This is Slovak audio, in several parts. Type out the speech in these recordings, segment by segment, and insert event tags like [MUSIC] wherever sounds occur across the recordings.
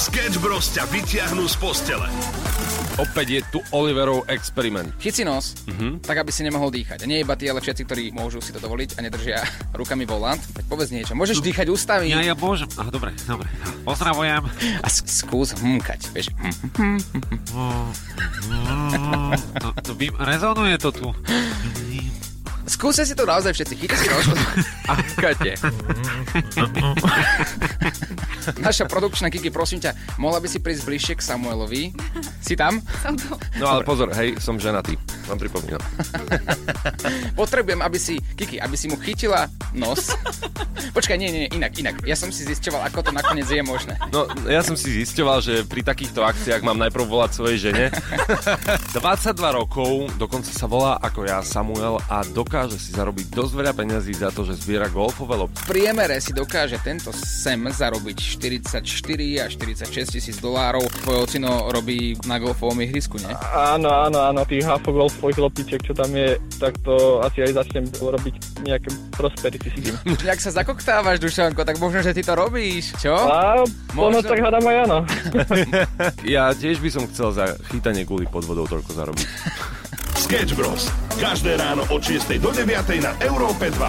Sketch Bros ťa vyťahnú z postele. Opäť je tu Oliverov experiment. Chyť si nos, tak aby si nemohol dýchať. A nie iba tí, ale všetci, ktorí môžu si to dovoliť a nedržia [LAUGHS] rukami volant. Veď povedz niečo. Môžeš dýchať ústami Ja, ja môžem. Aha, dobre, dobre. Pozdravujem. a skús hmkať. Vieš. To, to vy, rezonuje to tu. Skúste si to naozaj všetci. Chyťte si nos a hmkate. Naša produkčná Kiki, prosím ťa, mohla by si prísť bližšie k Samuelovi? Si tam? No ale pozor, hej, som ženatý. Vám pripomínam. Potrebujem, aby si, Kiki, aby si mu chytila nos. Počkaj, nie, nie, inak, inak. Ja som si zisťoval, ako to nakoniec je možné. No, ja som si zisťoval, že pri takýchto akciách mám najprv volať svojej žene. [LAUGHS] 22 rokov, dokonca sa volá ako ja Samuel a dokáže si zarobiť dosť veľa peniazí za to, že zbiera golfové lopty. V priemere si dokáže tento sem zarobiť 44 až 46 tisíc dolárov. Tvoj ocino robí na golfovom ihrisku, nie? Áno, áno, áno, tých hafogolfových loptičiek, čo tam je, tak to asi aj začnem robiť nejaké prosperity tým. [LAUGHS] Jak sa zakoktávaš, Dušanko, tak možno, že ty to robíš, čo? A možno tak hádam aj áno. [LAUGHS] [LAUGHS] Ja tiež by som chcel za chytanie guli pod vodou toľko zarobiť. Sketch Bros. Každé ráno od 6 do 9 na Európe 2.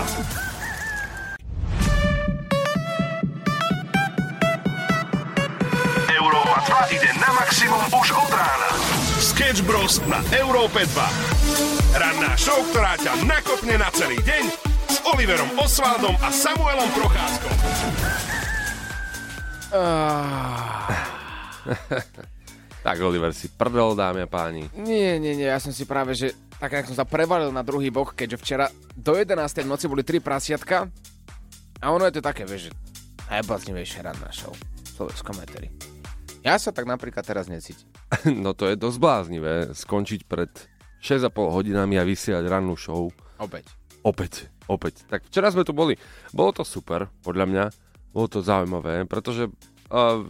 Európa 2 ide na maximum už od rána. Sketch Bros. na Európe 2. Ranná show, ktorá ťa nakopne na celý deň s Oliverom Osvaldom a Samuelom Procházkom. [LAUGHS] [LAUGHS] Tak Oliver si prdel, dámy a páni. Nie, nie, nie, ja som si práve, že tak jak som sa prevalil na druhý bok, keďže včera do 11. v noci boli tri prasiatka a ono je to také, vieš, že najbláznivejšia ranná show v slovenskom eteri. Ja sa tak napríklad teraz necítim. [LAUGHS] No to je dosť bláznivé, skončiť pred 6,5 hodinami a vysielať rannú show. Opäť. Opäť, opäť. Tak včera sme tu boli. Bolo to super, podľa mňa. Bolo to zaujímavé, pretože... Uh,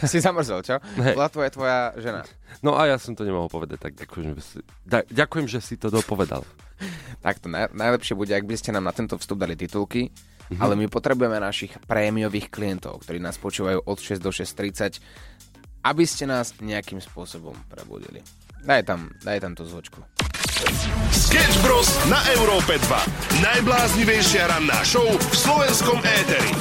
[LAUGHS] si zamrzol, čo? Hej. Bola aj tvoja žena. no a ja som to nemohol povedať, tak ďakujem, že si, da, ďakujem, že si to dopovedal. Tak to naj, najlepšie bude, ak by ste nám na tento vstup dali titulky, ale my potrebujeme našich prémiových klientov, ktorí nás počúvajú od 6 do 6.30, aby ste nás nejakým spôsobom prebudili. Daj tam, daj tam tú zvočku. Sketch Bros. na Európe 2. Najbláznivejšia ranná show v slovenskom éteri.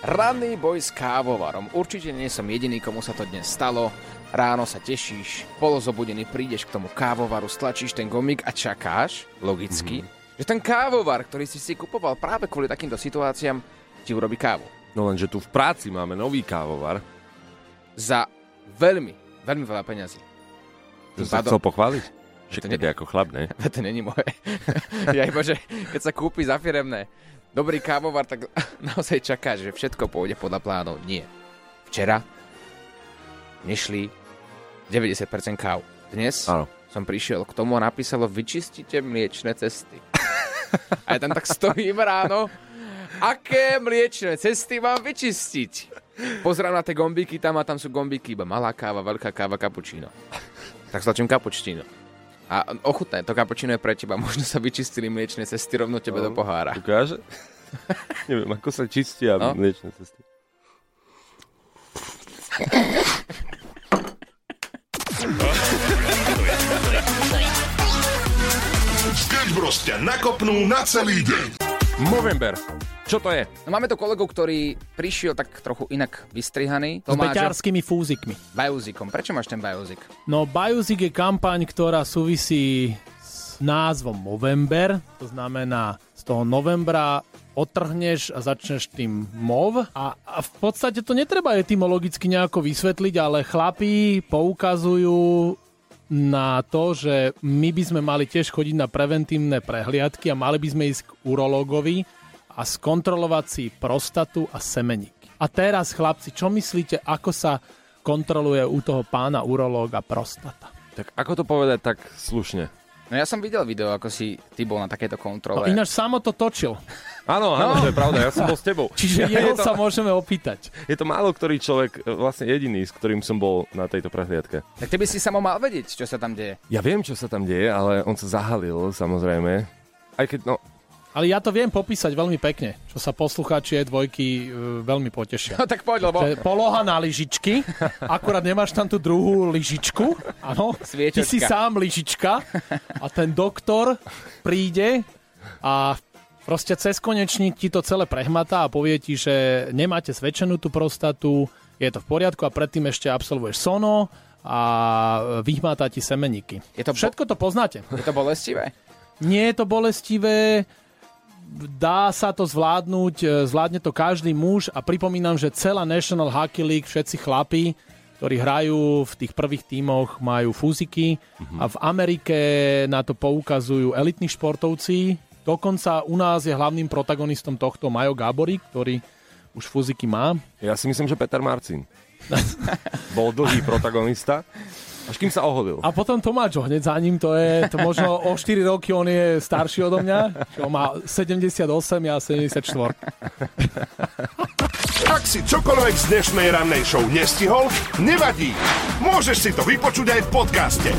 Ranný boj s kávovarom. Určite nie som jediný, komu sa to dnes stalo. Ráno sa tešíš, polozobudený prídeš k tomu kávovaru, stlačíš ten gomík a čakáš, logicky, že ten kávovar, ktorý si si kupoval práve kvôli takýmto situáciám, ti urobí kávu. No lenže tu v práci máme nový kávovar. Za veľmi, veľmi veľa peňazí. To sa chcel pochváliť? Však To nie- ako chlap, ne? [LAUGHS] to není moje. [LAUGHS] ja iba, že keď sa kúpi za firemné dobrý kávovar, tak [LAUGHS] naozaj čakáš, že všetko pôjde podľa plánov. Nie. Včera nešli 90% káv. Dnes Áno. som prišiel k tomu a napísalo vyčistite mliečne cesty. [LAUGHS] a ja tam tak stojím ráno. Aké mliečne cesty mám vyčistiť? Pozerám na tie gombíky, tam a tam sú gombíky, iba malá káva, veľká káva, kapučíno. Tak stlačím kapučíno. A ochutné, to kapučíno je pre teba. [LAUGHS] Možno sa vyčistili mliečne cesty rovno tebe do pohára. Ukáže? [LAUGHS] Neviem, ako sa čistia No. mliečne cesty. Sketch Bros. ťa nakopnú na celý deň. Movember. Čo to je? No, máme tu kolegu, ktorý prišiel tak trochu inak vystrihaný. S Tomáš beťarskými fúzikmi. Bajúzikom. Prečo máš ten bajúzik? No Biozik je kampaň, ktorá súvisí s názvom Movember, to znamená z toho novembra otrhneš a začneš tým mov a, a v podstate to netreba etymologicky nejako vysvetliť, ale chlapí poukazujú na to, že my by sme mali tiež chodiť na preventívne prehliadky a mali by sme ísť k urológovi a skontrolovať si prostatu a semeník. A teraz, chlapci, čo myslíte, ako sa kontroluje u toho pána urológa prostata? Tak ako to povedať tak slušne? No ja som videl video, ako si ty bol na takejto No, kontrole. ináč samo to točil. Áno, áno, No. to je pravda, ja som bol s tebou. [LAUGHS] Čiže je, jeho to, sa môžeme opýtať. je to málo ktorý človek, e, vlastne jediný, s ktorým som bol na tejto prehliadke. Tak ty by si samo mal vedieť, čo sa tam deje. Ja viem, čo sa tam deje, ale on sa zahalil, samozrejme. Aj keď, no, Ale ja to viem popísať veľmi pekne, čo sa poslucháči aj dvojky e, veľmi potešia. No [LAUGHS] tak poď, lebo... Poloha na lyžičky, akurát nemáš tam tú druhú lyžičku, áno, ty si sám lyžička a ten doktor príde a proste cez konečník ti to celé prehmatá a povie ti, že nemáte zväčšenú tú prostatu, je to v poriadku a predtým ešte absolvuješ sono a vyhmatá ti semeníky. Je to bo- Všetko to poznáte. Je to bolestivé? Nie je to bolestivé, dá sa to zvládnuť, e, zvládne to každý muž a pripomínam, že celá National Hockey League, všetci chlapi, ktorí hrajú v tých prvých tímoch, majú fúziky a v Amerike na to poukazujú elitní športovci. Dokonca u nás je hlavným protagonistom tohto Majo Gáborík, ktorý už fúziky má. Ja si myslím, že Peter Marcin. [LAUGHS] Bol dlhý protagonista, až kým sa oholil. A potom Tomáčo hneď za ním, to je to možno o 4 roky, on je starší odo mňa, čo má 78, ja 74. Ak si čokoľvek z dnešnej rannej show nestihol, nevadí. Môžeš si to vypočuť aj v podcaste.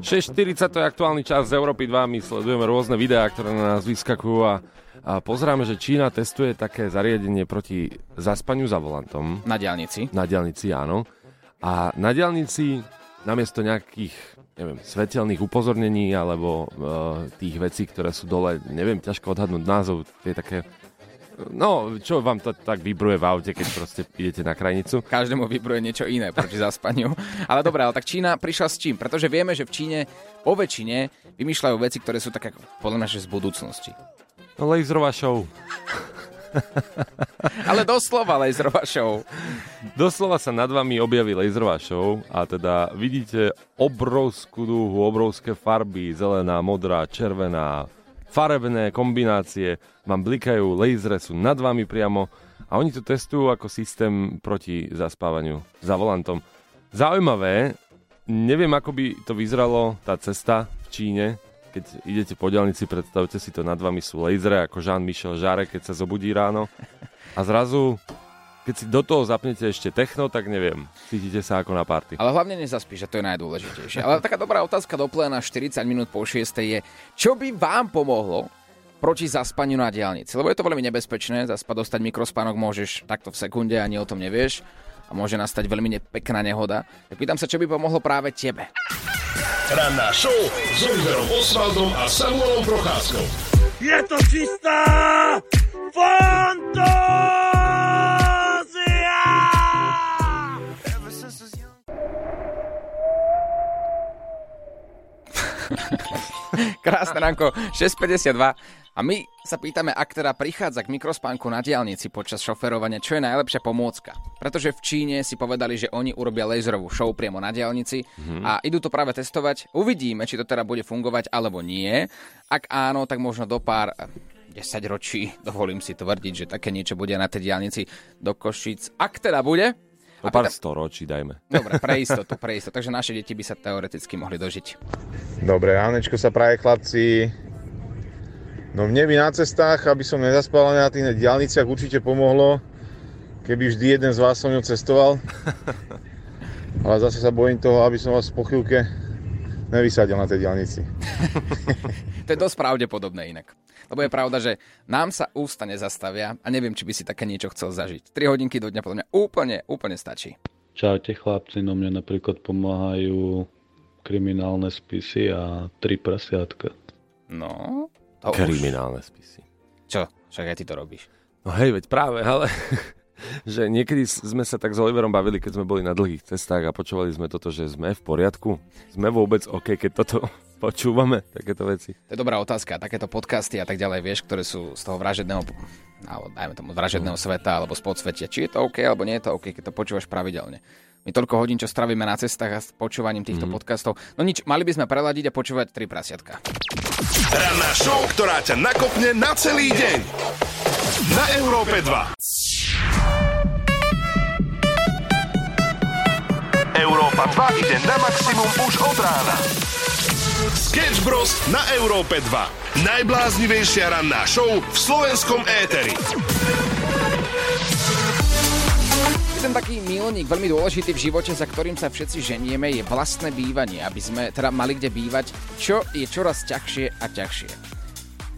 6.40 to je aktuálny čas z Európy 2, my sledujeme rôzne videá, ktoré na nás vyskakujú a, a pozeráme, že Čína testuje také zariadenie proti zaspaniu za volantom. Na diálnici. Na diálnici, áno. A na diálnici namiesto nejakých neviem, svetelných upozornení alebo e, tých vecí, ktoré sú dole, neviem, ťažko odhadnúť názov, tie také No, čo vám to tak vybruje v aute, keď proste idete na krajnicu? Každému vybruje niečo iné proti zaspaniu. Ale dobré, ale tak Čína prišla s čím? Pretože vieme, že v Číne po väčšine vymýšľajú veci, ktoré sú také, podľa mňa, že z budúcnosti. No, laserová show. [LAUGHS] Ale doslova laserová show. Doslova sa nad vami objaví laserová show a teda vidíte obrovskú dúhu, obrovské farby, zelená, modrá, červená, farebné kombinácie, vám blikajú, lasery sú nad vami priamo a oni to testujú ako systém proti zaspávaniu za volantom. Zaujímavé, neviem ako by to vyzeralo, tá cesta v Číne, keď idete po diálnici, predstavte si to, nad vami sú lasery ako Jean-Michel Jarre, keď sa zobudí ráno a zrazu keď si do toho zapnete ešte techno, tak neviem, cítite sa ako na party. Ale hlavne nezaspíš, že to je najdôležitejšie. Ale taká dobrá otázka do plena 40 minút po 6 je, čo by vám pomohlo proti zaspaniu na diálnici? Lebo je to veľmi nebezpečné, zaspať dostať mikrospánok môžeš takto v sekunde, ani o tom nevieš a môže nastať veľmi pekná nehoda. Tak pýtam sa, čo by pomohlo práve tebe. Ranná show s Oliverom Osvaldom a Samuelom Procházkou. Je to čistá fantázia! [LAUGHS] Krásne ránko, 6.52. A my sa pýtame, ak teda prichádza k mikrospánku na diálnici počas šoferovania, čo je najlepšia pomôcka. Pretože v Číne si povedali, že oni urobia laserovú show priamo na diálnici mm-hmm. a idú to práve testovať. Uvidíme, či to teda bude fungovať alebo nie. Ak áno, tak možno do pár 10 ročí, [LAUGHS] dovolím si tvrdiť, že také niečo bude na tej diálnici do Košic. Ak teda bude, O pár storočí, dajme. Dobre, pre istotu, pre istotu. Takže naše deti by sa teoreticky mohli dožiť. Dobre, ránečko sa praje chlapci. No mne by na cestách, aby som nezaspal na tých diálniciach určite pomohlo, keby vždy jeden z vás so mnou cestoval. [LAUGHS] Ale zase sa bojím toho, aby som vás po chvíľke nevysadil na tej diálnici. [LAUGHS] To je dosť pravdepodobné inak. Lebo je pravda, že nám sa ústa nezastavia a neviem, či by si také niečo chcel zažiť. 3 hodinky do dňa podľa mňa úplne, úplne stačí. Čaute chlapci, no mne napríklad pomáhajú kriminálne spisy a tri prasiatka. No, to už. Kriminálne spisy. Čo? Však aj ty to robíš. No hej, veď práve, ale [LAUGHS] že niekedy sme sa tak s Oliverom bavili, keď sme boli na dlhých cestách a počúvali sme toto, že sme v poriadku. Sme vôbec OK, keď toto počúvame, takéto veci. To je dobrá otázka. Takéto podcasty a tak ďalej, vieš, ktoré sú z toho vražedného, alebo dajme tomu vražedného sveta alebo z podsvetia. Či je to OK, alebo nie je to OK, keď to počúvaš pravidelne. My toľko hodín, čo stravíme na cestách a s počúvaním týchto mm. podcastov. No nič, mali by sme preladiť a počúvať tri prasiatka. Ranná show, ktorá ťa nakopne na celý deň. Na Európe 2. Európa 2 ide na maximum už od rána. Sketch Bros. na Európe 2. Najbláznivejšia ranná show v slovenskom éteri. Jeden taký milník, veľmi dôležitý v živote, za ktorým sa všetci ženieme, je vlastné bývanie, aby sme teda mali kde bývať, čo je čoraz ťažšie a ťažšie.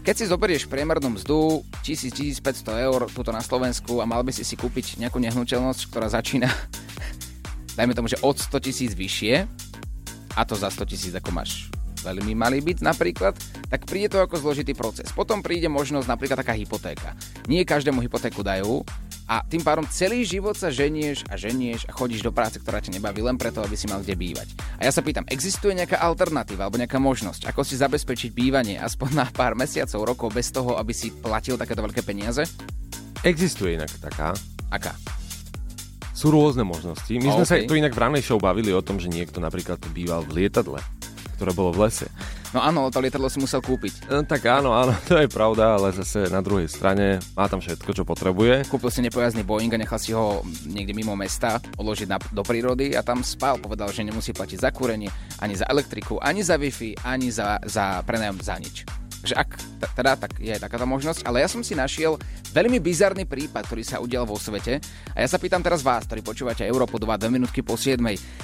Keď si zoberieš priemernú mzdu 1000-1500 eur tuto na Slovensku a mal by si si kúpiť nejakú nehnuteľnosť, ktorá začína, [LAUGHS] dajme tomu, že od 100 tisíc vyššie, a to za 100 tisíc ako máš veľmi malý byt napríklad, tak príde to ako zložitý proces. Potom príde možnosť napríklad taká hypotéka. Nie každému hypotéku dajú a tým pádom celý život sa ženieš a ženieš a chodíš do práce, ktorá ťa nebaví len preto, aby si mal kde bývať. A ja sa pýtam, existuje nejaká alternatíva alebo nejaká možnosť, ako si zabezpečiť bývanie aspoň na pár mesiacov, rokov bez toho, aby si platil takéto veľké peniaze? Existuje inak taká. Aká? Sú rôzne možnosti. My sme Okay. sa tu inak v ranej show bavili o tom, že niekto napríklad býval v lietadle, ktoré bolo v lese. No áno, to lietadlo si musel kúpiť. No, tak áno, áno, [LAUGHS] to je pravda, ale zase na druhej strane má tam všetko, čo potrebuje. Kúpil si nepojazdný Boeing a nechal si ho niekde mimo mesta odložiť na, do prírody a tam spal. Povedal, že nemusí platiť za kúrenie, ani za elektriku, ani za Wi-Fi, ani za, za prenajom za nič. Takže ak teda, tak je takáto možnosť, ale ja som si našiel veľmi bizarný prípad, ktorý sa udial vo svete a ja sa pýtam teraz vás, ktorí počúvate Európu 2, 2 minútky po 7.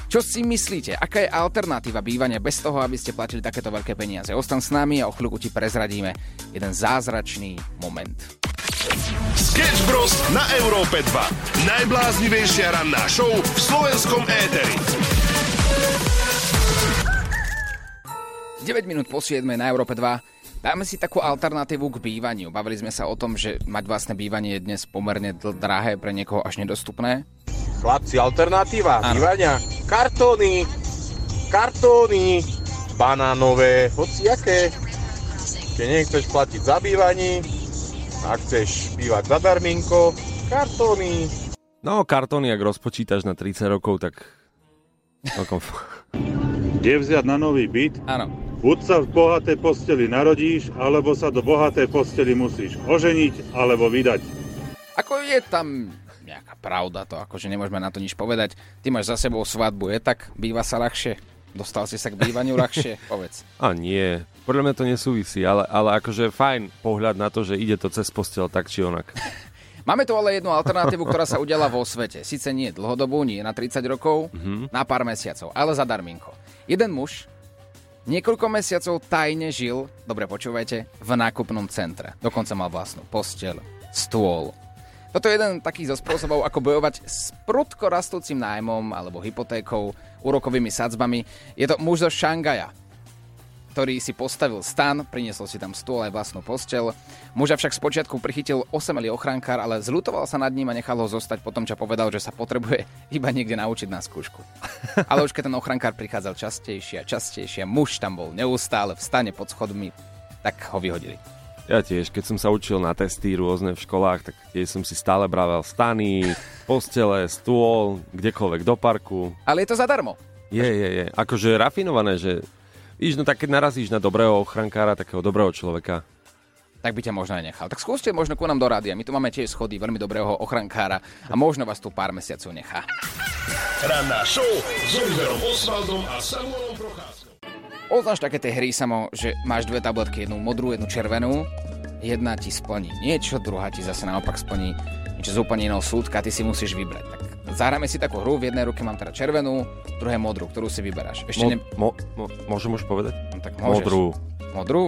Čo si myslíte, aká je alternatíva bývania bez toho, aby ste platili takéto veľké peniaze? Ostan s nami a o chvíľku ti prezradíme jeden zázračný moment. Sketch Bros. na Európe 2. Najbláznivejšia ranná show v slovenskom éteri. 9 minút po 7 na Európe 2. Dáme si takú alternatívu k bývaniu. Bavili sme sa o tom, že mať vlastné bývanie je dnes pomerne dl- drahé, pre niekoho až nedostupné. Chlapci, alternatíva Áno. bývania. Kartóny, kartóny, banánové, hociaké. Keď nechceš platiť za bývaní, ak chceš bývať za darminko, kartóny. No, kartóny, ak rozpočítaš na 30 rokov, tak... Celkom... Kde vziať na nový byt? Áno. Buď sa v bohatej posteli narodíš, alebo sa do bohatej posteli musíš oženiť alebo vydať. Ako je tam nejaká pravda to, akože nemôžeme na to nič povedať. Ty máš za sebou svadbu, je tak? Býva sa ľahšie? Dostal si sa k bývaniu ľahšie? [LAUGHS] Povedz. A nie, podľa mňa to nesúvisí, ale, ale akože fajn pohľad na to, že ide to cez postel tak či onak. [LAUGHS] Máme tu ale jednu alternatívu, ktorá sa udiala vo svete. Sice nie dlhodobú, nie na 30 rokov, Mhm. na pár mesiacov, ale za darminko. Jeden muž niekoľko mesiacov tajne žil, dobre počúvajte, v nákupnom centre. Dokonca mal vlastnú posteľ, stôl. Toto je jeden taký zo spôsobov, ako bojovať s prudko rastúcim nájmom alebo hypotékou, úrokovými sadzbami. Je to muž zo Šangaja, ktorý si postavil stan, priniesol si tam stôl aj vlastnú posteľ. Muža však spočiatku prichytil osamelý ochrankár, ale zlutoval sa nad ním a nechal ho zostať potom, čo povedal, že sa potrebuje iba niekde naučiť na skúšku. [LAUGHS] Ale už keď ten ochrankár prichádzal častejšie a častejšie, muž tam bol neustále v stane pod schodmi, tak ho vyhodili. Ja tiež, keď som sa učil na testy rôzne v školách, tak tiež som si stále bravel stany, postele, stôl, kdekoľvek do parku. Ale je to zadarmo. Je, je, je. Akože rafinované, že Víš, no tak keď narazíš na dobrého ochrankára, takého dobrého človeka, tak by ťa možno aj nechal. Tak skúste možno ku nám do rádia. My tu máme tiež schody veľmi dobrého ochrankára a možno vás tu pár mesiacov nechá. Ranná show s Oliverom Osvaldom a Samuelom Procházkou. Poznáš také tie hry samo, že máš dve tabletky, jednu modrú, jednu červenú. Jedna ti splní niečo, druhá ti zase naopak splní niečo z úplne iného súdka, ty si musíš vybrať. Tak zahráme si takú hru, v jednej ruke mám teda červenú, v druhej modrú, ktorú si vyberáš. Ešte mo, ne... mo, mo, môžem už povedať? No, tak môžeš. Modrú. Modrú?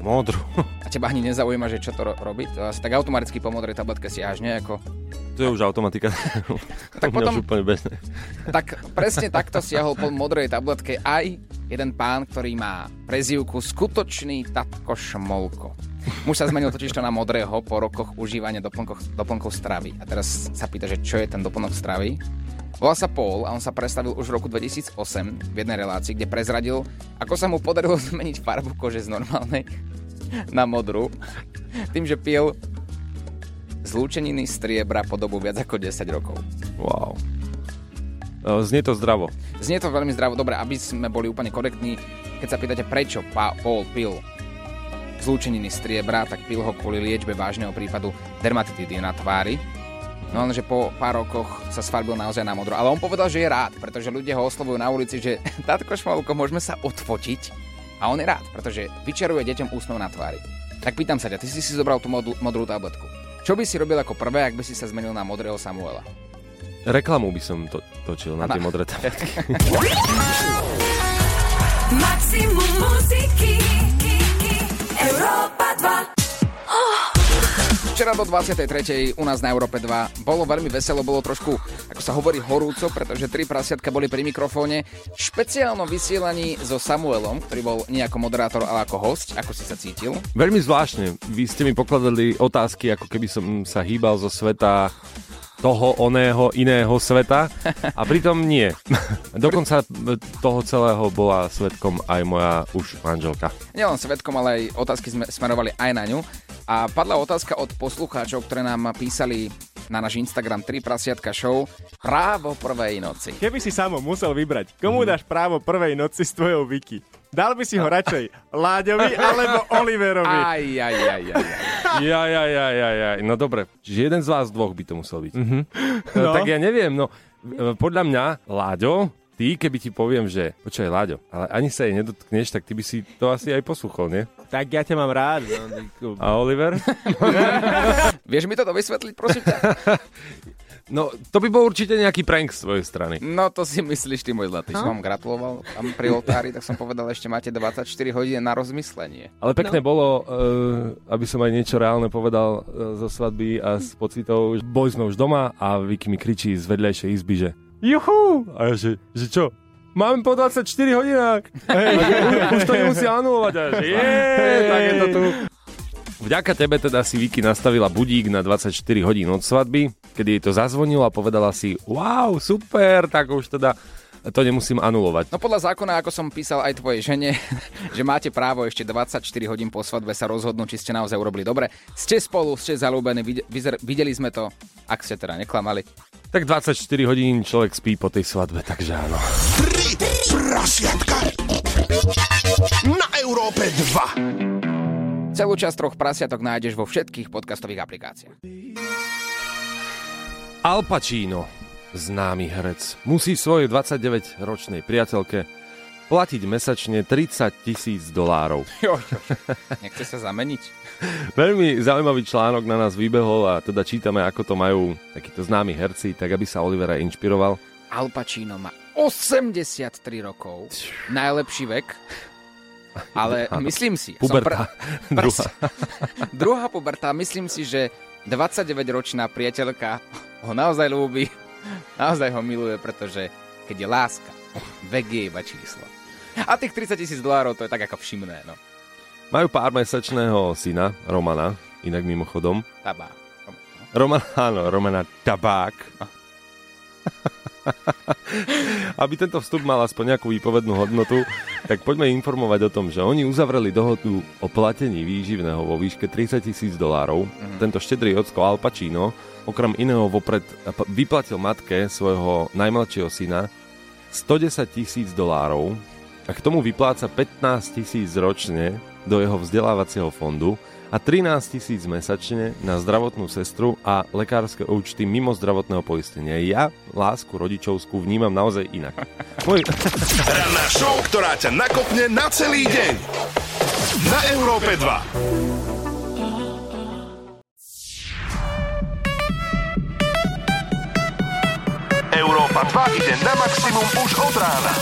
Modrú. [LAUGHS] A teba ani nezaujíma, že čo to ro- robiť? To asi tak automaticky po modrej tabletke siahaš, nejako. To je už automatika. [LAUGHS] tak potom- úplne bežné. Tak presne takto siahol po modrej tabletke aj jeden pán, ktorý má prezývku Skutočný tatko Šmolko. Muž sa zmenil totiž to na modrého po rokoch užívania doplnkov, doplnkov stravy. A teraz sa pýta, že čo je ten doplnok stravy? Volá sa Paul a on sa predstavil už v roku 2008 v jednej relácii, kde prezradil, ako sa mu podarilo [LAUGHS] zmeniť farbu kože z normálnej na modrú, tým, že pil zlúčeniny striebra po dobu viac ako 10 rokov. Wow. E, Znie to zdravo. Znie to veľmi zdravo. Dobre, aby sme boli úplne korektní, keď sa pýtate, prečo pa- Paul pil zlúčeniny striebra, tak pil ho kvôli liečbe vážneho prípadu dermatitidy na tvári. No lenže po pár rokoch sa sfarbil naozaj na modro. Ale on povedal, že je rád, pretože ľudia ho oslovujú na ulici, že [LAUGHS] tatko Šmolko, môžeme sa odfotiť. A on je rád, pretože vyčaruje deťom úsmev na tvári. Tak pýtam sa ťa, ty si si zobral tú modrú, modrú tabletku. Čo by si robil ako prvé, ak by si sa zmenil na modrého Samuela? reklamu by som to, točil na tie modré tabletky. [LAUGHS] Maximum Včera do 23. u nás na Európe 2 bolo veľmi veselo, bolo trošku, ako sa hovorí, horúco, pretože tri prasiatka boli pri mikrofóne. V špeciálnom vysielaní so Samuelom, ktorý bol nie ako moderátor, ale ako host. Ako si sa cítil? Veľmi zvláštne. Vy ste mi pokladali otázky, ako keby som sa hýbal zo sveta toho, oného, iného sveta a pritom nie. [LAUGHS] Dokonca toho celého bola svetkom aj moja už manželka. Nielen svetkom, ale aj otázky sme smerovali aj na ňu. A padla otázka od poslucháčov, ktoré nám písali na náš Instagram 3 prasiatka show právo prvej noci. Keby si samo musel vybrať, komu dáš právo prvej noci s tvojou Viki? Dal by si ho radšej Láďovi alebo Oliverovi? Aj, aj, aj, aj. Ja, ja, ja, ja, ja. No dobre, čiže jeden z vás dvoch by to musel byť. Mhm. No. Tak ja neviem, no e, podľa mňa, Láďo, ty, keby ti poviem, že počkaj, Láďo, ale ani sa jej nedotkneš, tak ty by si to asi aj posluchol, nie? Tak ja ťa mám rád. No, A Oliver? [LAUGHS] Vieš mi toto vysvetliť, prosím ťa? [LAUGHS] No, to by bol určite nejaký prank z tvojej strany. No to si myslíš ty, môj zlatý. Som vám gratuloval tam pri oltári, tak som povedal, ešte máte 24 hodín na rozmyslenie. Ale pekné no. bolo, uh, aby som aj niečo reálne povedal uh, zo svadby a s pocitov. Boli sme už doma a Vicky mi kričí z vedľajšej izby, že juhu! A ja, že, že čo? Máme po 24 hodinách. Hej, [LAUGHS] už, to nemusí anulovať. A ja, že je, tak je to tu. Vďaka tebe teda si Vicky nastavila budík na 24 hodín od svadby, kedy jej to zazvonilo a povedala si, wow, super, tak už teda to nemusím anulovať. No podľa zákona, ako som písal aj tvojej žene, [LAUGHS] že máte právo ešte 24 hodín po svadbe sa rozhodnúť, či ste naozaj urobili dobre. Ste spolu, ste zalúbení, videli sme to, ak ste teda neklamali. Tak 24 hodín človek spí po tej svadbe, takže áno. Prasiatka na Európe 2. Celú časť troch prasiatok nájdeš vo všetkých podcastových aplikáciách. Al Pacino, známy herec, musí svojej 29-ročnej priateľke platiť mesačne 30 tisíc dolárov. [LAUGHS] Jo, jo. Nechce sa zameniť? Veľmi zaujímavý článok na nás vybehol a teda čítame, ako to majú takíto známi herci, tak aby sa Olivera inšpiroval. Al Pacino má 83 rokov. Najlepší vek. Ale [LAUGHS] Áno. myslím si... Puberta. Som [LAUGHS] Druhá. Druhá puberta. Myslím si, že 29-ročná priateľka ho naozaj ľúbi. Naozaj ho miluje, pretože keď je láska, vek je iba číslo. A tých 30 tisíc dolárov to je tak ako všimné, no. Majú pár mesačného syna, Romana, inak mimochodom. Tabá. Roman, áno, Romana Tabák. [LAUGHS] Aby tento vstup mal aspoň nejakú výpovednú hodnotu, tak poďme informovať o tom, že oni uzavreli dohodu o platení výživného vo výške 30 tisíc dolárov. Mhm. Tento štedrý ocko Al Pacino okrem iného vopred vyplatil matke svojho najmladšieho syna 110 tisíc dolárov a k tomu vypláca 15 tisíc ročne do jeho vzdelávacieho fondu a 13 tisíc mesačne na zdravotnú sestru a lekárske účty mimo zdravotného poistenia. Ja lásku rodičovskú vnímam naozaj inak. [LAUGHS] Môj... Ranná show, ktorá ťa nakopne na celý deň. Na Európe 2. Európa 2 ide na maximum už od rána.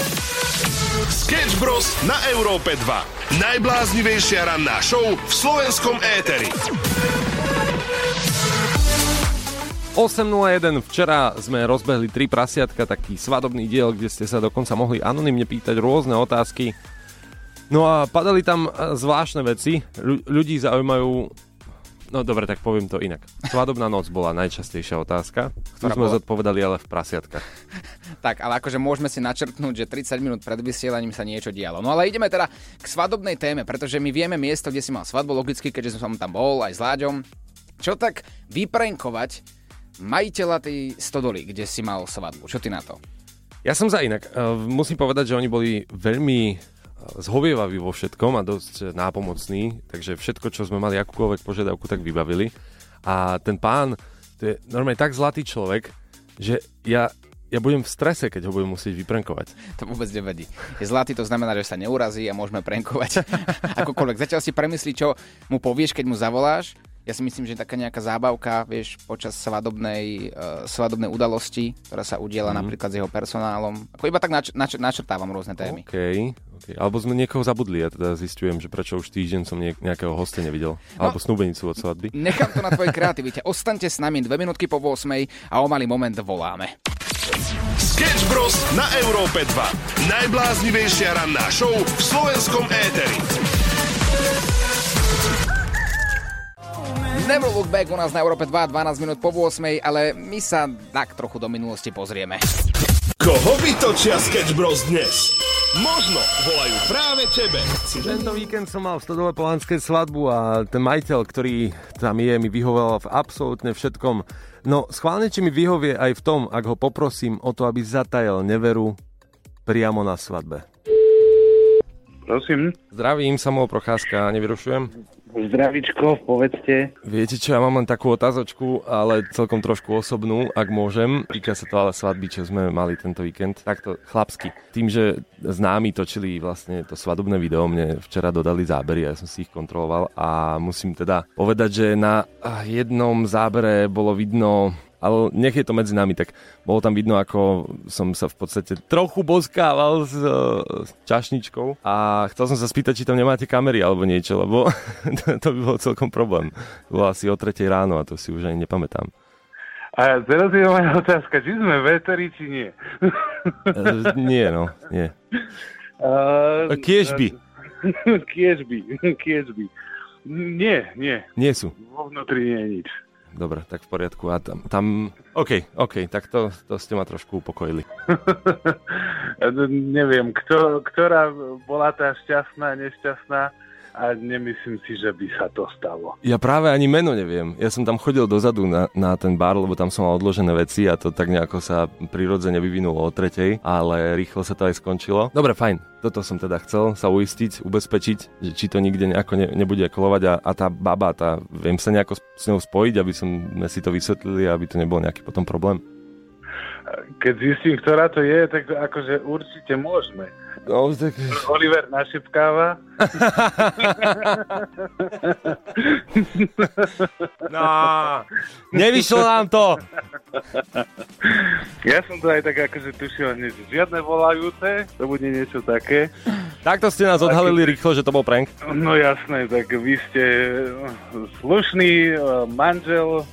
Sketch Bros. na Európe 2. Najbláznivejšia ranná show v slovenskom éteri. 8.01 včera sme rozbehli tri prasiatka, taký svadobný diel, kde ste sa dokonca mohli anonymne pýtať rôzne otázky. No a padali tam e, zvláštne veci. Ľu- ľudí zaujímajú... No dobre, tak poviem to inak. Svadobná noc bola najčastejšia otázka, ktorú Ktorá sme bola? zodpovedali ale v prasiatkách. [LAUGHS] Tak, ale akože môžeme si načrtnúť, že 30 minút pred vysielaním sa niečo dialo. No ale ideme teda k svadobnej téme, pretože my vieme miesto, kde si mal svadbu, logicky, keďže som tam bol aj s Láďom. Čo tak vyprenkovať majiteľa tej stodoly, kde si mal svadbu? Čo ty na to? Ja som za inak. E, Musím povedať, že oni boli veľmi zhovievaví vo všetkom a dosť nápomocní, takže všetko, čo sme mali akúkoľvek požiadavku, tak vybavili. A ten pán, to je normálne tak zlatý človek, že ja, ja budem v strese, keď ho budem musieť vyprenkovať. To vôbec nevadí. Je zlatý, to znamená, že sa neurazí a môžeme prenkovať [LAUGHS] akokoľvek. Zatiaľ si premyslí, čo mu povieš, keď mu zavoláš, Ja si myslím, že taká nejaká zábavka, vieš, počas svadobnej, uh, svadobnej udalosti, ktorá sa udiela mm. napríklad s jeho personálom. Ako iba tak nač- nač- načrtávam rôzne témy. OK, OK. Alebo sme niekoho zabudli, ja teda zistujem, že prečo už týždeň som nie, nejakého hosta nevidel. No. Alebo snúbenicu od svadby. Nechám to na tvojej [LAUGHS] kreativite. Ostaňte s nami dve minútky po 8 a o malý moment voláme. Sketch Bros. na Európe 2. Najbláznivejšia ranná show v slovenskom éteri. Never look back u nás na Európe 2, 12 minút po 8, ale my sa tak trochu do minulosti pozrieme. Koho vytočia Sketch Bros dnes? Možno volajú práve tebe. Tento víkend som mal v Stodole Polanskej svadbu a ten majiteľ, ktorý tam je, mi vyhovel v absolútne všetkom. No, schválne, či mi vyhovie aj v tom, ak ho poprosím o to, aby zatajal neveru priamo na svadbe. Prosím. Zdravím, Samuel Procházka, nevyrušujem. Zdravičko, povedzte. Viete čo, ja mám len takú otázočku, ale celkom trošku osobnú, ak môžem. Týka sa to ale svadby, čo sme mali tento víkend. Takto chlapsky. Tým, že známi točili vlastne to svadobné video, mne včera dodali zábery a ja som si ich kontroloval a musím teda povedať, že na jednom zábere bolo vidno ale nech je to medzi nami, tak bolo tam vidno, ako som sa v podstate trochu boskával s, uh, s čašničkou a chcel som sa spýtať, či tam nemáte kamery alebo niečo, lebo [LAUGHS] to, by bol celkom problém. Bolo asi o 3 ráno a to si už ani nepamätám. A teraz je moja otázka, či sme veteri, či nie. Uh, nie, no, nie. Uh, Kiež by. [LAUGHS] Kiež by, kiež by. Nie, nie. Nie sú. Vo vnútri nie je nič. Dobre, tak v poriadku. A tam, tam... OK, OK, tak to, to ste ma trošku upokojili. [LAUGHS] Neviem, kto, ktorá bola tá šťastná, nešťastná a nemyslím si, že by sa to stalo. Ja práve ani meno neviem. Ja som tam chodil dozadu na, na ten bar, lebo tam som mal odložené veci a to tak nejako sa prirodzene vyvinulo o tretej, ale rýchlo sa to aj skončilo. Dobre, fajn. Toto som teda chcel sa uistiť, ubezpečiť, že či to nikde nejako ne, nebude kolovať a, a tá baba, tá, viem sa nejako s ňou spojiť, aby sme si to vysvetlili, aby to nebol nejaký potom problém. Keď zistím, ktorá to je, tak akože určite môžeme. No, tak... Oliver našepkáva. no, nevyšlo nám to. Ja som to aj tak akože tušil, že žiadne volajúce, to bude niečo také. Takto ste nás odhalili rýchlo, že to bol prank. No jasné, tak vy ste slušný uh, manžel. [LAUGHS]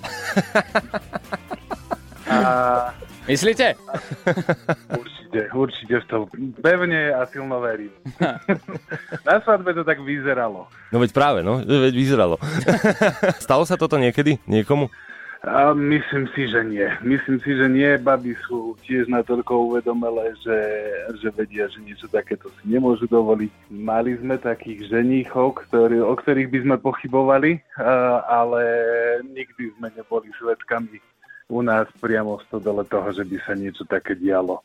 A Myslíte? Určite, určite v to pevne a silno verím. [LAUGHS] Na svadbe to tak vyzeralo. No veď práve, no, veď vyzeralo. [LAUGHS] Stalo sa toto niekedy niekomu? A myslím si, že nie. Myslím si, že nie. Baby sú tiež natoľko uvedomelé, že, že vedia, že niečo takéto si nemôžu dovoliť. Mali sme takých ženíchov, ktorý, o ktorých by sme pochybovali, ale nikdy sme neboli svetkami u nás priamo stodole toho, že by sa niečo také dialo.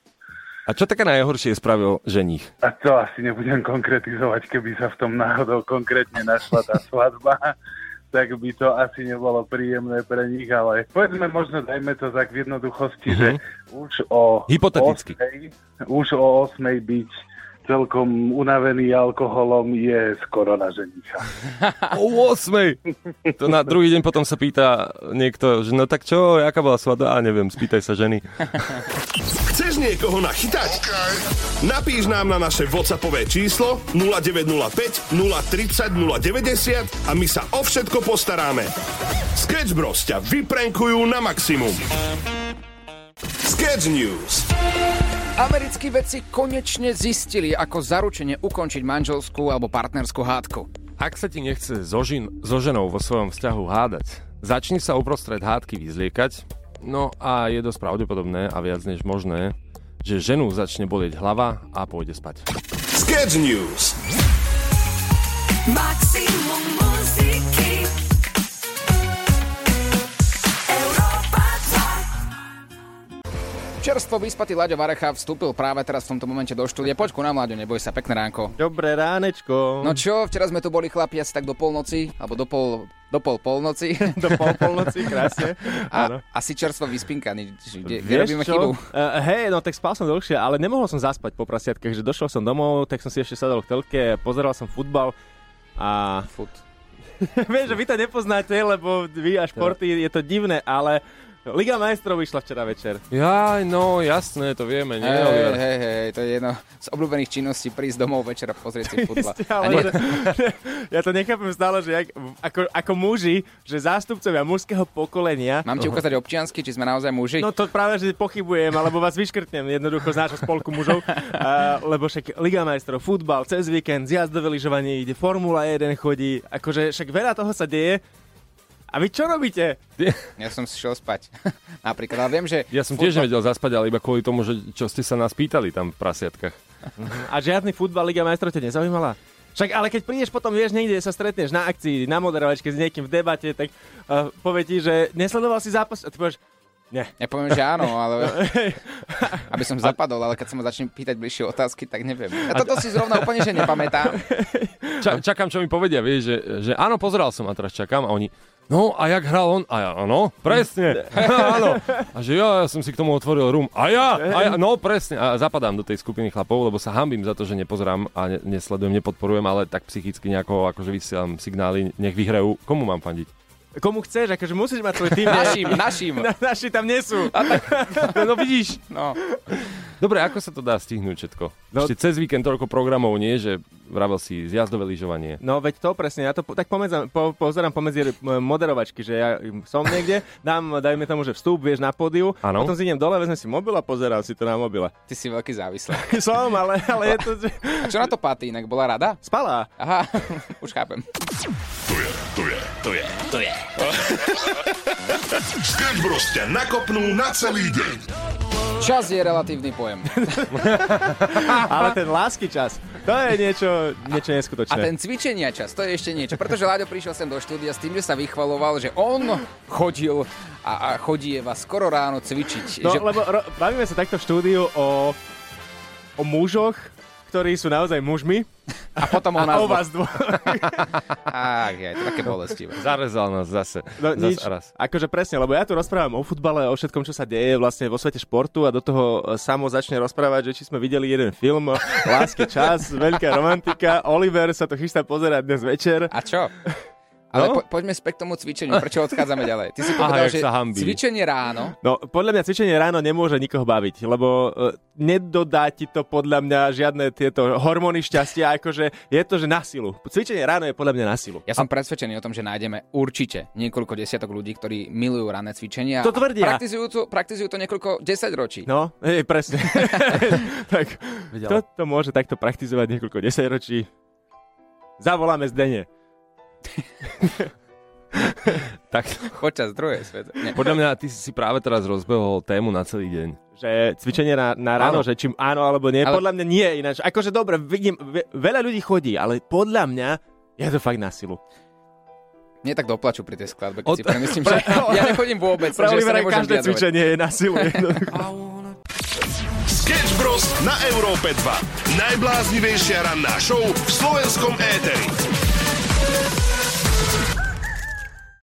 A čo také najhoršie spravil ženích? A to asi nebudem konkretizovať, keby sa v tom náhodou konkrétne našla tá svadba, [LAUGHS] tak by to asi nebolo príjemné pre nich, ale povedzme možno, dajme to tak v jednoduchosti, mm-hmm. že už o Hypoteticky. 8, už o 8 byť celkom unavený alkoholom je skoro na ženicha. O 8. To na druhý deň potom sa pýta niekto, že no tak čo, aká bola svadba? A neviem, spýtaj sa ženy. Chceš niekoho nachytať? Okay. Napíš nám na naše WhatsAppové číslo 0905 030 090 a my sa o všetko postaráme. Sketch Bros ťa vyprenkujú na maximum. Sketch News. Americkí vedci konečne zistili, ako zaručene ukončiť manželskú alebo partnerskú hádku. Ak sa ti nechce so, žin, so ženou vo svojom vzťahu hádať, začni sa uprostred hádky vyzliekať, no a je dosť pravdepodobné a viac než možné, že ženu začne bolieť hlava a pôjde spať. Sketch News. Maximum Čerstvo vyspatý Laďo Varecha vstúpil práve teraz v tomto momente do štúdia. Poď ku nám, Laďo, neboj sa, pekné ránko. Dobré ránečko. No čo, včera sme tu boli chlapi asi tak do polnoci, alebo do pol, do pol polnoci. [LAUGHS] do pol polnoci, krásne. [LAUGHS] A, asi čerstvo vyspinkaný, kde, kde robíme čo? chybu. Uh, hej, no tak spal som dlhšie, ale nemohol som zaspať po prasiatkách, že došiel som domov, tak som si ešte sadol k telke, pozeral som futbal a... Fut. [LAUGHS] Viem, že vy to nepoznáte, lebo vy a športy je to divné, ale Liga majstrov vyšla včera večer. Jaj, no jasné, to vieme, nie, Hej, hej, hej, to je jedno z obľúbených činností prísť domov večer a pozrieť si [LAUGHS] futbal. Ale nie, že, [LAUGHS] ja to nechápem stále, že jak, ako, ako muži, že zástupcovia mužského pokolenia... Mám ti ukázať občiansky, či sme naozaj muži? No to práve, že pochybujem, alebo vás vyškrtnem jednoducho z nášho spolku mužov, [LAUGHS] a, lebo však Liga majstrov, futbal, cez víkend, zjazdové lyžovanie ide, Formula 1 chodí, akože však veľa toho sa deje. A vy čo robíte? Ja som si šiel spať. [LAUGHS] Napríklad, ale viem, že... Ja som tiež nevedel zaspať, ale iba kvôli tomu, že čo ste sa nás pýtali tam v prasiatkách. [LAUGHS] A žiadny futbal Liga majstrov ťa nezaujímala? Však ale keď prídeš potom, vieš, niekde sa stretneš na akcii, na moderovačke s niekým v debate, tak uh, povie ti, že nesledoval si zápas a ty povieš, nie. Ja poviem, že áno, ale [LAUGHS] aby som zapadol, ale keď sa ma začne pýtať bližšie otázky, tak neviem. A toto si zrovna úplne, že nepamätám. Ča- čakám, čo mi povedia, vieš, že, že áno, pozeral som a teraz čakám a oni, no a jak hral on? A ja, áno, presne, [LAUGHS] [LAUGHS] áno. A že ja, ja som si k tomu otvoril rum. A ja, a ja, no presne. A zapadám do tej skupiny chlapov, lebo sa hambím za to, že nepozerám a ne- nesledujem, nepodporujem, ale tak psychicky nejako akože vysielam signály, nech vyhrajú. Komu mám fandiť? Komu chceš, akože musíš mať svoj tým. Našim, našim. Na, naši tam nie sú. No vidíš. No. Dobre, ako sa to dá stihnúť všetko? No- Ešte cez víkend toľko programov nie, že vravel si zjazdové lyžovanie. No veď to presne, ja to po, tak pomedzam, po, pozerám pomedzi moderovačky, že ja som niekde, dám, dajme tomu, že vstup, vieš, na pódiu, Áno. potom si idem dole, vezmem si mobil a pozerám si to na mobile. Ty si veľký závislý. [LAUGHS] som, ale, ale je to, že... A čo na to Paty inak? Bola rada? Spala. Aha, [LAUGHS] už chápem. To je, to je, to je, to je. [LAUGHS] Sketch Bros ťa nakopnú na celý deň. Čas je relatívny pojem. [LAUGHS] ale ten lásky čas, to je niečo, niečo neskutočné. A ten cvičenia čas, to je ešte niečo. Pretože Láďo prišiel sem do štúdia s tým, že sa vychvaloval, že on chodil a, a chodieva skoro ráno cvičiť. No, že... lebo ro, bavíme sa takto v štúdiu o, o mužoch, ktorí sú naozaj mužmi. A potom o nás a o vás dvoch. Ach, je to také bolestivé. Zarezal nás zase. No zase nič, raz. akože presne, lebo ja tu rozprávam o futbale, o všetkom, čo sa deje vlastne vo svete športu a do toho e, samo začne rozprávať, že či sme videli jeden film, Lásky čas, veľká romantika, Oliver sa to chystá pozerať dnes večer. A čo? [LAUGHS] Ale No? po, poďme späť k tomu cvičeniu. Prečo odchádzame ďalej? Ty si Aha, povedal, jak že cvičenie ráno, No, podľa mňa cvičenie ráno nemôže nikoho baviť, lebo uh, nedodá ti to podľa mňa žiadne tieto hormóny šťastia, akože je to, že na silu. Cvičenie ráno je podľa mňa na silu. ja som presvedčený o tom, že nájdeme určite niekoľko desiatok ľudí, ktorí milujú ranné cvičenia. To tvrdia. A Praktizujú to, praktizujú to niekoľko desaťročí. No, hej, presne. [LAUGHS] tak to, môže takto praktizovať niekoľko desaťročí. Zavoláme Zdene. [LAUGHS] Tak, Počas druhej sveta. Nie. podľa mňa ty si práve teraz rozbehol tému na celý deň. Že cvičenie na, na ráno, Áno. že čím áno alebo nie, Ale- podľa mňa nie ináč. Akože dobre, vidím, ve, veľa ľudí chodí, ale podľa mňa je to fakt na silu. Mne tak doplaču pri tej skladbe, keď Od- si premyslím, [LAUGHS] že ja nechodím vôbec, sa Olivera nemôžem každé vyjadrovať. cvičenie je na silu. [LAUGHS] Sketch Bros. na Európe 2. Najbláznivejšia ranná show v slovenskom éteri.